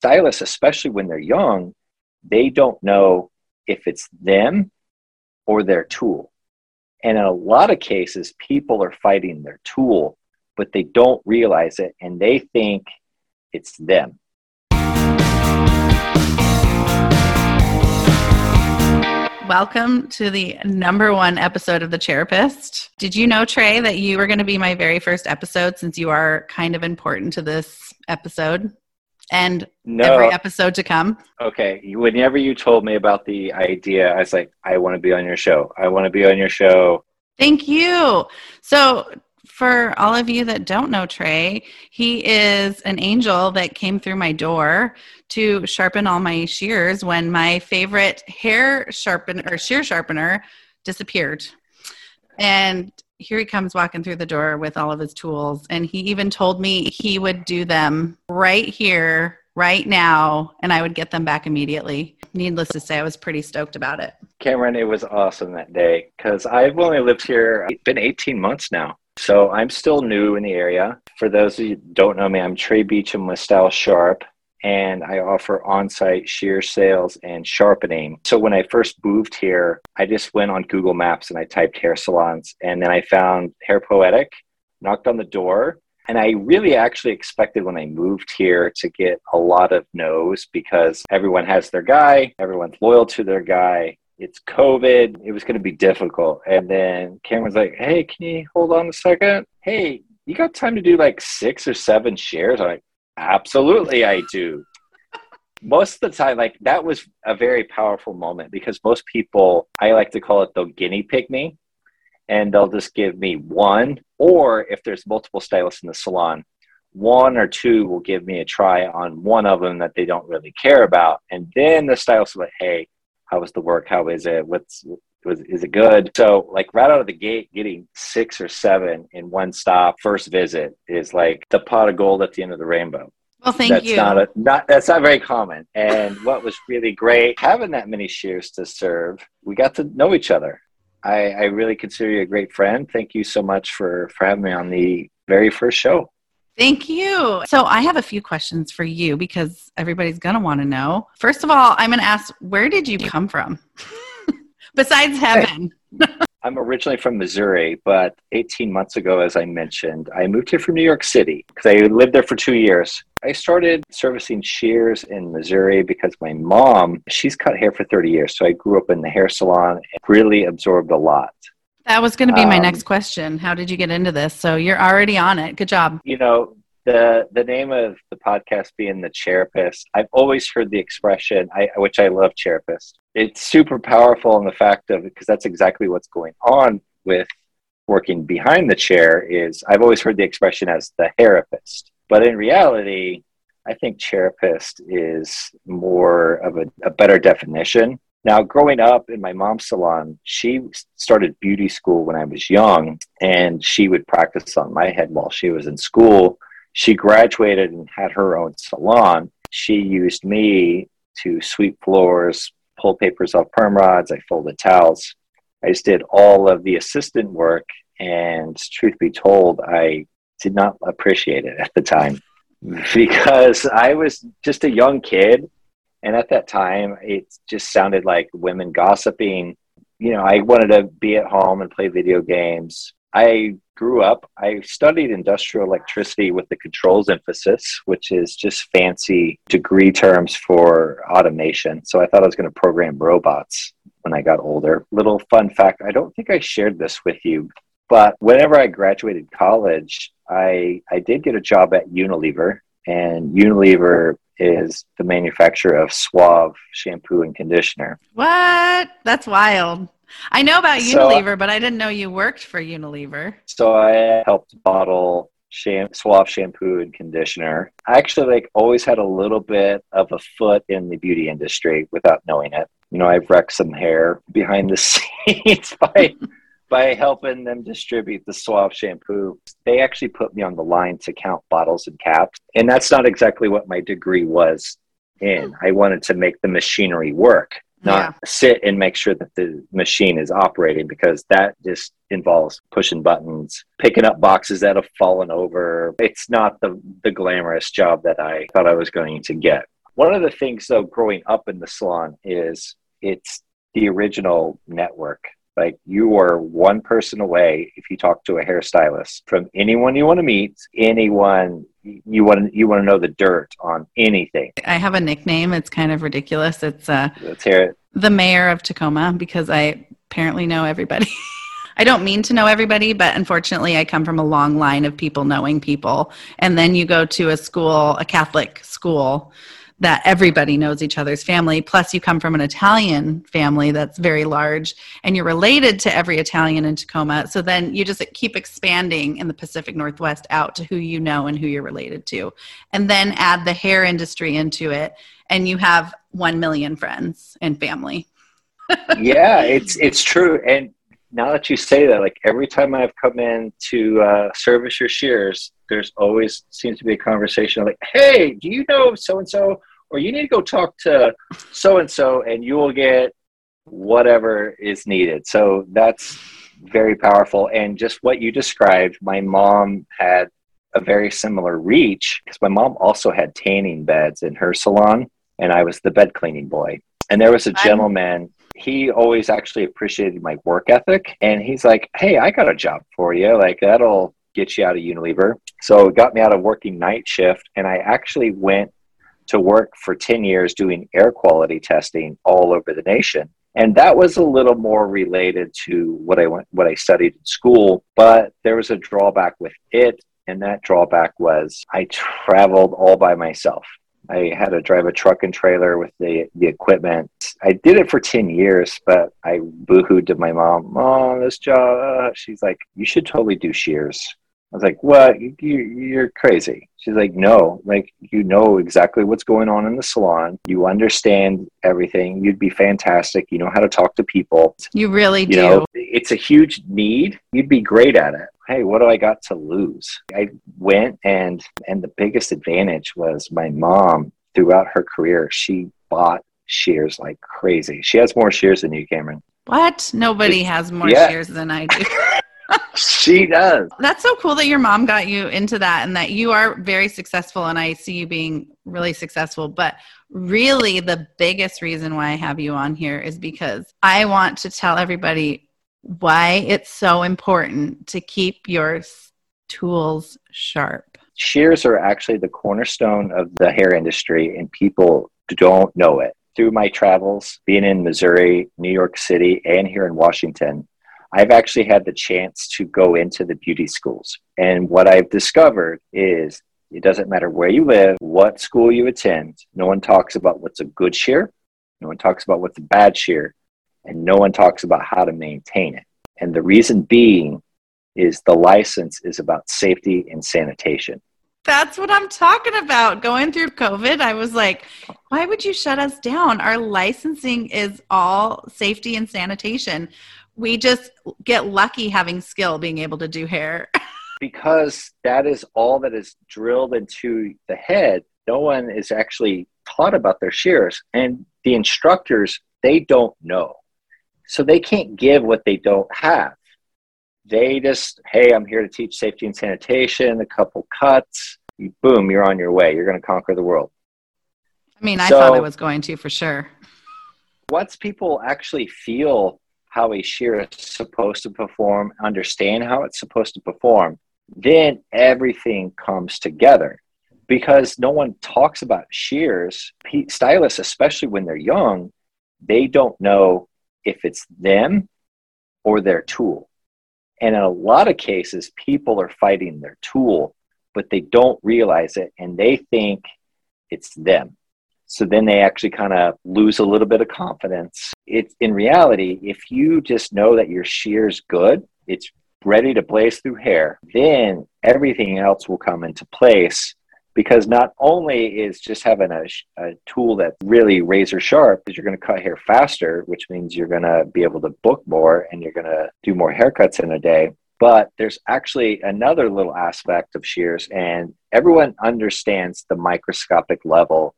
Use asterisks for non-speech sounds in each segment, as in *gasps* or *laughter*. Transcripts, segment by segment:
stylists, especially when they're young, they don't know if it's them or their tool. And in a lot of cases, people are fighting their tool, but they don't realize it and they think it's them. Welcome to the number one episode of The Chairapist. Did you know, Trey, that you were going to be my very first episode since you are kind of important to this episode and No. every episode to come? Okay. Whenever you told me about the idea, I was like, I want to be on your show. I want to be on your show. Thank you. So, for all of you that don't know Trey, he is an angel that came through my door to sharpen all my shears when my favorite hair sharpen or shear sharpener disappeared. And here he comes walking through the door with all of his tools. And he even told me he would do them right here, right now, and I would get them back immediately. Needless to say, I was pretty stoked about it. Cameron, it was awesome that day because I've only lived here, it's been 18 months now. So I'm still new in the area. For those of you who don't know me, I'm Trey Beecham with Style Sharp, and I offer on site shear sales and sharpening. So when I first moved here, I just went on Google Maps and I typed hair salons, and then I found Hair Poetic, knocked on the door. And I really actually expected when I moved here to get a lot of no's because everyone has their guy, everyone's loyal to their guy, it's COVID. It was going to be difficult. And then Cameron's like, hey, can you hold on a second? Hey, you got time to do like six or seven shares? I'm like, absolutely, I do. most of the time, like that was a very powerful moment because most people, I like to call it, they'll guinea pig me and they'll just give me one. Or if there's multiple stylists in the salon, one or two will give me a try on one of them that they don't really care about. And then the stylist will like, hey, how was the work? How is it? What's was is it good? So like right out of the gate, getting six or seven in one stop first visit is like the pot of gold at the end of the rainbow. Well, thank that's you. not a not that's not very common. And what was really great having that many shears to serve, we got to know each other. I, I really consider you a great friend. Thank you so much for for having me on the very first show. Thank you. So, I have a few questions for you because everybody's going to want to know. First of all, I'm going to ask where did you come from? *laughs* Besides heaven. *laughs* I'm originally from Missouri, but 18 months ago, as I mentioned, I moved here from New York City because I lived there for two years. I started servicing shears in Missouri because my mom, she's cut hair for 30 years. So I grew up in the hair salon and really absorbed a lot. That was going to be my Um, next question. How did you get into this? So, you're already on it. Good job. You know, the the name of the podcast being the Chairapist, I've always heard the expression, I, which I love, Chairapist. It's super powerful in the fact of because that's exactly what's going on with working behind the chair. Is I've always heard the expression as the therapist, but in reality, I think Chairapist is more of a, a better definition. Now, growing up in my mom's salon, she started beauty school when I was young, and she would practice on my head while she was in school. She graduated and had her own salon. She used me to sweep floors, pull papers off perm rods. I folded towels. I just did all of the assistant work. And truth be told, I did not appreciate it at the time *laughs* because I was just a young kid. And at that time, it just sounded like women gossiping. You know, I wanted to be at home and play video games. I grew up, I studied industrial electricity with the controls emphasis, which is just fancy degree terms for automation. So I thought I was going to program robots when I got older. Little fun fact I don't think I shared this with you, but whenever I graduated college, I, I did get a job at Unilever, and Unilever is the manufacturer of Suave shampoo and conditioner. What? That's wild. I know about So- Unilever, but I didn't know you worked for Unilever. So I helped bottle sham- Suave shampoo and conditioner. I actually like always had a little bit of a foot in the beauty industry without knowing it. You know, I've wrecked some hair behind the *laughs* scenes by by helping them distribute the Suave shampoo. They actually put me on the line to count bottles and caps, and that's not exactly what my degree was in. Hmm. I wanted to make the machinery work not sit and make sure that the machine is operating because that just involves pushing buttons, picking up boxes that have fallen over. It's not the, the glamorous job that I thought I was going to get. one of the things though growing up in the salon is it's the original network like you are one person away if you talk to a hairstylist from anyone you want to meet anyone you want to you want to know the dirt on anything I have a nickname. It's kind of ridiculous. It's uh, let's hear it the mayor of Tacoma because I apparently know everybody. *laughs* I don't mean to know everybody, but unfortunately, I come from a long line of people knowing people. And then you go to a school, a Catholic school, that everybody knows each other's family. Plus, you come from an Italian family that's very large, and you're related to every Italian in Tacoma. So then you just keep expanding in the Pacific Northwest out to who you know and who you're related to. And then add the hair industry into it, and you have 1 million friends and family. *laughs* yeah it's it's true and now that you say that like every time i've come in to uh, service your shears there's always seems to be a conversation like hey do you know so and so or you need to go talk to so and so and you will get whatever is needed. So that's very powerful. And just what you described my mom had a very similar reach because my mom also had tanning beds in her salon and i was the bed cleaning boy. And there was a gentleman he always actually appreciated my work ethic and he's like hey i got a job for you. Like that'll get you out of unilever. So it got me out of working night shift and i actually went to work for 10 years doing air quality testing all over the nation and that was a little more related to what i went what i studied in school but there was a drawback with it and that drawback was i traveled all by myself I had to drive a truck and trailer with the, the equipment. I did it for 10 years, but I boohooed to my mom, Mom, this job. She's like, You should totally do shears. I was like, What? You, you're crazy. She's like, No, like, you know exactly what's going on in the salon. You understand everything. You'd be fantastic. You know how to talk to people. You really You do. know, it's a huge need. You'd be great at it. Hey, what do I got to lose? I went and and the biggest advantage was my mom throughout her career, she bought shears like crazy. She has more shears than you, Cameron. what? Nobody has more Yeah. shares than I do. *laughs* She does. That's so cool that your mom got you into that and that you are very successful. And I see you being really successful. But really, the biggest reason why I have you on here is because I want to tell everybody why it's so important to keep your tools sharp. Shears are actually the cornerstone of the hair industry, and people don't know it. Through my travels, being in Missouri, New York City, and here in Washington, I've actually had the chance to go into the beauty schools. And what I've discovered is it doesn't matter where you live, what school you attend, no one talks about what's a good shear, no one talks about what's a bad shear, and no one talks about how to maintain it. And the reason being is the license is about safety and sanitation. That's what I'm talking about. Going through COVID, I was like, why would you shut us down? Our licensing is all safety and sanitation. We just get lucky having skill being able to do hair. *laughs* because that is all that is drilled into the head no one is actually taught about their shears and the instructors they don't know so they can't give what they don't have they just hey i'm here to teach safety and sanitation a couple cuts boom you're on your way you're going to conquer the world I mean, I So- thought I was going to for sure. once people actually feel how a shear is supposed to perform, understand how it's supposed to perform, then everything comes together. Because no one talks about shears, stylists, especially when they're young, they don't know if it's them or their tool. And in a lot of cases, people are fighting their tool, but they don't realize it and they think it's them. So then they actually kind of lose a little bit of confidence. It's in reality, if you just know that your shear's good, it's ready to blaze through hair, then everything else will come into place. Because not only is just having a, a tool that's really razor sharp, because you're going to cut hair faster, which means you're going to be able to book more and you're going to do more haircuts in a day. But there's actually another little aspect of shears, and everyone understands the microscopic level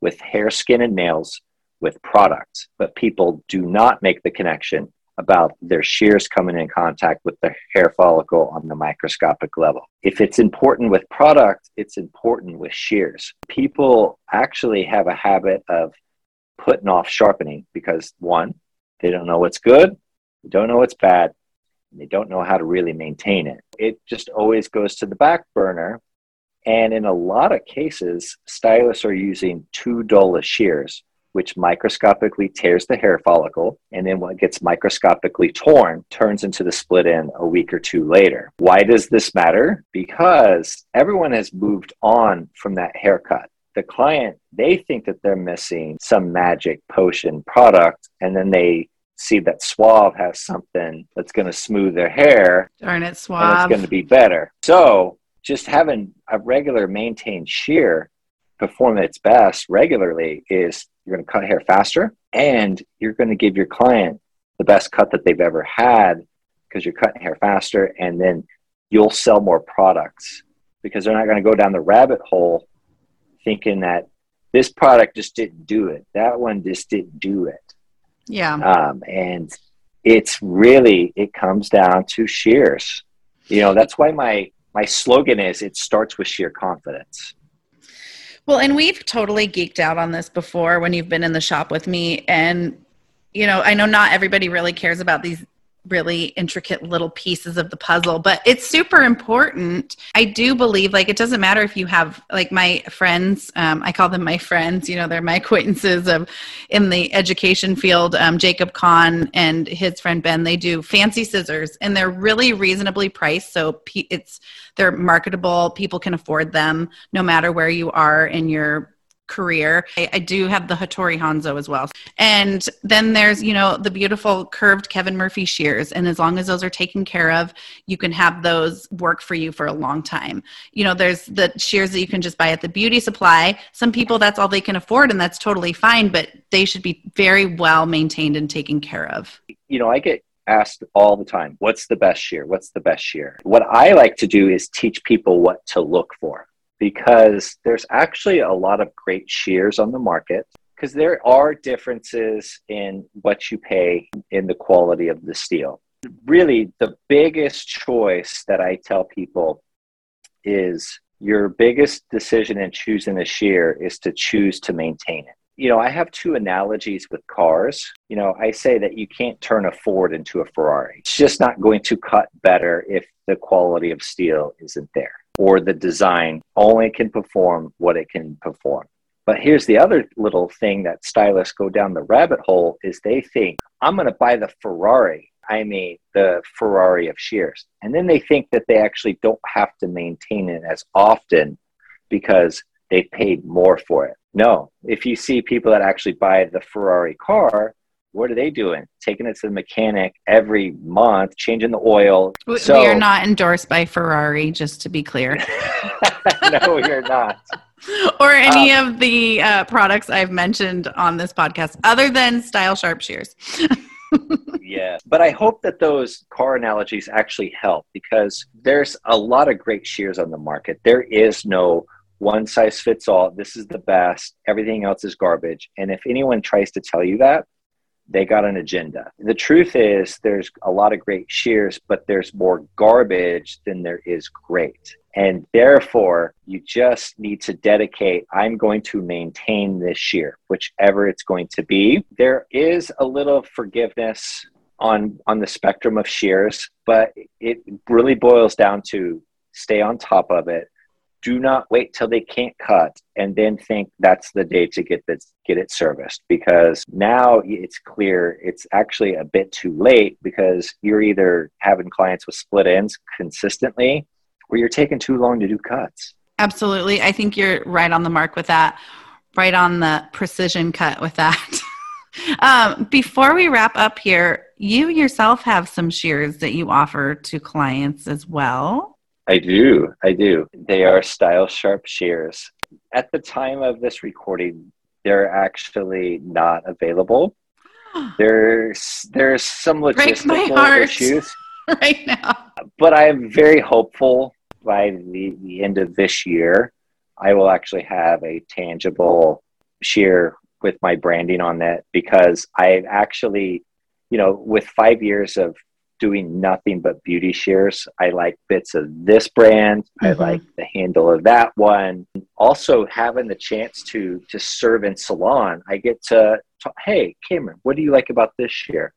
with hair, skin, and nails with products, but people do not make the connection about their shears coming in contact with the hair follicle on the microscopic level. If it's important with product, it's important with shears. People actually have a habit of putting off sharpening because one, they don't know what's good, they don't know what's bad, and they don't know how to really maintain it. It just always goes to the back burner. And in a lot of cases, stylists are using dull of shears which microscopically tears the hair follicle. And then what gets microscopically torn turns into the split end a week or two later. Why does this matter? Because everyone has moved on from that haircut. The client, they think that they're missing some magic potion product, and then they see that Suave has something that's going to smooth their hair. Darn it, Suave. And it's going to be better. So just having a regular maintained shear perform at its best regularly is you're going to cut hair faster and you're going to give your client the best cut that they've ever had because you're cutting hair faster and then you'll sell more products because they're not going to go down the rabbit hole thinking that this product just didn't do it. That one just didn't do it. Yeah. Um, and it's really it comes down to shears. You know that's why my my slogan is it starts with sheer confidence well, and we've totally geeked out on this before when you've been in the shop with me. And, you know, I know not everybody really cares about these really intricate little pieces of the puzzle but it's super important. I do believe like it doesn't matter if you have like my friends um, i call them my friends you know they're my *laughs* acquaintances of in the education field um, jacob kahn and his friend ben they do fancy scissors and they're really reasonably priced so it's they're marketable people can afford them no matter where you are in your career. I, I, do have the Hattori Hanzo as well. And then there's, you know, the beautiful curved Kevin Murphy shears. And as long as those are taken care of, you can have those work for you for a long time. You know, there's the shears that you can just buy at the beauty supply. Some people, that's all they can afford, and that's totally fine, but they should be very well maintained and taken care of. You know, I get asked all the time, what's the best shear? What's the best shear? What I like to do is teach people what to look for because there's actually a lot of great shears on the market because there are differences in what you pay in the quality of the steel. Really, the biggest choice that I tell people is your biggest decision in choosing a shear is to choose to maintain it. You know, I have two analogies with cars. You know, I say that you can't turn a Ford into a Ferrari. It's just not going to cut better if the quality of steel isn't there or the design only can perform what it can perform. But here's the other little thing that stylists go down the rabbit hole is they think, I'm going to buy the Ferrari. I mean, the Ferrari of shears. And then they think that they actually don't have to maintain it as often because they paid more for it. No, if you see people that actually buy the Ferrari car, what are they doing? Taking it to the mechanic every month, changing the oil. We, so, we are not endorsed by Ferrari, just to be clear. *laughs* no, you're not. *laughs* or any um, of the uh, products I've mentioned on this podcast, other than Style Sharp Shears. *laughs* yeah, but I hope that those car analogies actually help because there's a lot of great shears on the market. There is no one size fits all. This is the best. Everything else is garbage. And if anyone tries to tell you that, they got an agenda. The truth is, there's a lot of great shears, but there's more garbage than there is great. And therefore, you just need to dedicate, I'm going to maintain this shear, whichever it's going to be. There is a little forgiveness on, on the spectrum of shears, but it really boils down to stay on top of it, do not wait till they can't cut and then think that's the day to get this get it serviced. Because now it's clear it's actually a bit too late because you're either having clients with split ends consistently or you're taking too long to do cuts. Absolutely. I think you're right on the mark with that. Right on the precision cut with that. *laughs* Um, before we wrap up here you yourself have some shears that you offer to clients as well I do. I do. They are style sharp shears. At the time of this recording, they're actually not available. *gasps* There's there's some logistical issues *laughs* right now. But I'm very hopeful by the, the end of this year, I will actually have a tangible shear with my branding on that because I've actually you know, with five years of doing nothing but beauty shears, I like bits of this brand. Mm-hmm. I like the handle of that one. Also, having the chance to to serve in salon, I get to talk, hey Cameron, what do you like about this shear?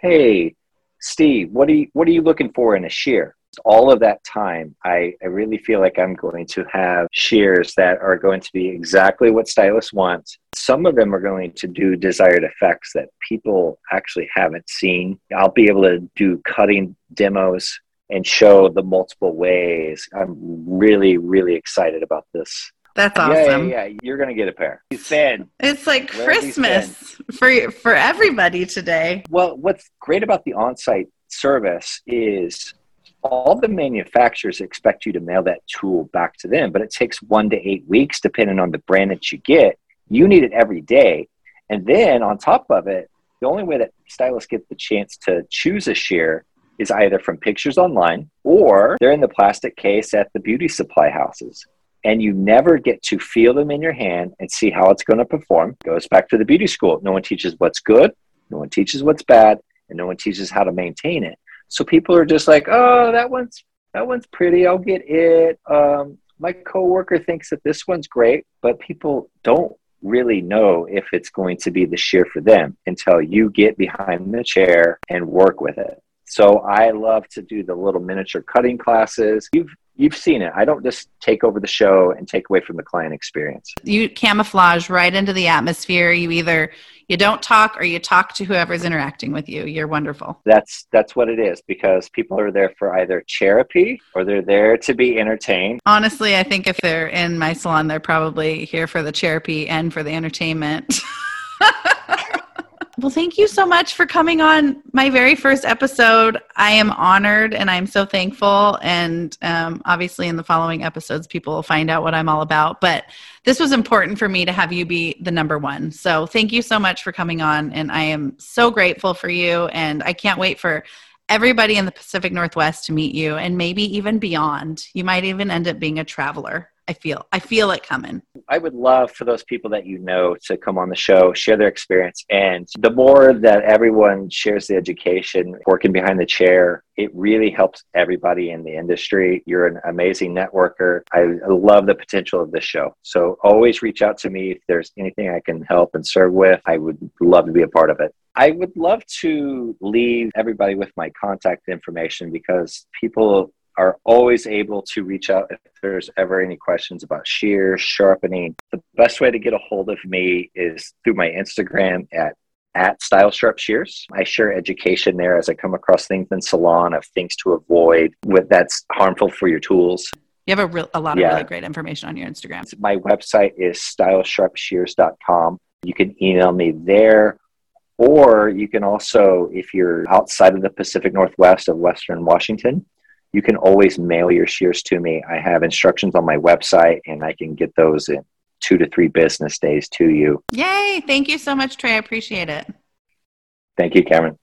Hey Steve, what are you what are you looking for in a shear? All of that time, I, I really feel like I'm going to have shears that are going to be exactly what stylists want. Some of them are going to do desired effects that people actually haven't seen. I'll be able to do cutting demos and show the multiple ways. I'm really, really excited about this. That's awesome. Yeah, yeah, yeah. You're gonna get a pair. Thin. It's like Christmas for for everybody today. Well, what's great about the on-site service is all the manufacturers expect you to mail that tool back to them, but it takes one to eight weeks depending on the brand that you get. You need it every day. And then on top of it, the only way that stylists get the chance to choose a shear is either from pictures online or they're in the plastic case at the beauty supply houses. And you never get to feel them in your hand and see how it's going to perform. Goes back to the beauty school. No one teaches what's good, no one teaches what's bad, and no one teaches how to maintain it. So people are just like, oh, that one's that one's pretty. I'll get it. Um, my coworker thinks that this one's great, but people don't really know if it's going to be the shear for them until you get behind the chair and work with it. So I love to do the little miniature cutting classes. You've you've seen it. I don't just take over the show and take away from the client experience. You camouflage right into the atmosphere. You either you don't talk or you talk to whoever's interacting with you. You're wonderful. That's that's what it is because people are there for either therapy or they're there to be entertained. Honestly, I think if they're in my salon, they're probably here for the therapy and for the entertainment. *laughs* Well, thank you so much for coming on my very first episode. I am honored and I'm so thankful. And um, obviously, in the following episodes, people will find out what I'm all about. But this was important for me to have you be the number one. So, thank you so much for coming on. And I am so grateful for you. And I can't wait for everybody in the Pacific Northwest to meet you and maybe even beyond. You might even end up being a traveler. I feel I feel it coming. I would love for those people that you know to come on the show, share their experience, and the more that everyone shares the education, working behind the chair, it really helps everybody in the industry. You're an amazing networker. I love the potential of this show. So always reach out to me if there's anything I can help and serve with. I would love to be a part of it. I would love to leave everybody with my contact information because people are always able to reach out if there's ever any questions about shear, sharpening. The best way to get a hold of me is through my Instagram at at Style Sharp Shears. I share education there as I come across things in salon of things to avoid with that's harmful for your tools. You have a, real, a lot of yeah. really great information on your Instagram. My website is stylesharpshears.com. You can email me there or you can also, if you're outside of the Pacific Northwest of Western Washington, you can always mail your shears to me. I have instructions on my website and I can get those in two to three business days to you. Yay. Thank you so much, Trey. I appreciate it. Thank you, Cameron.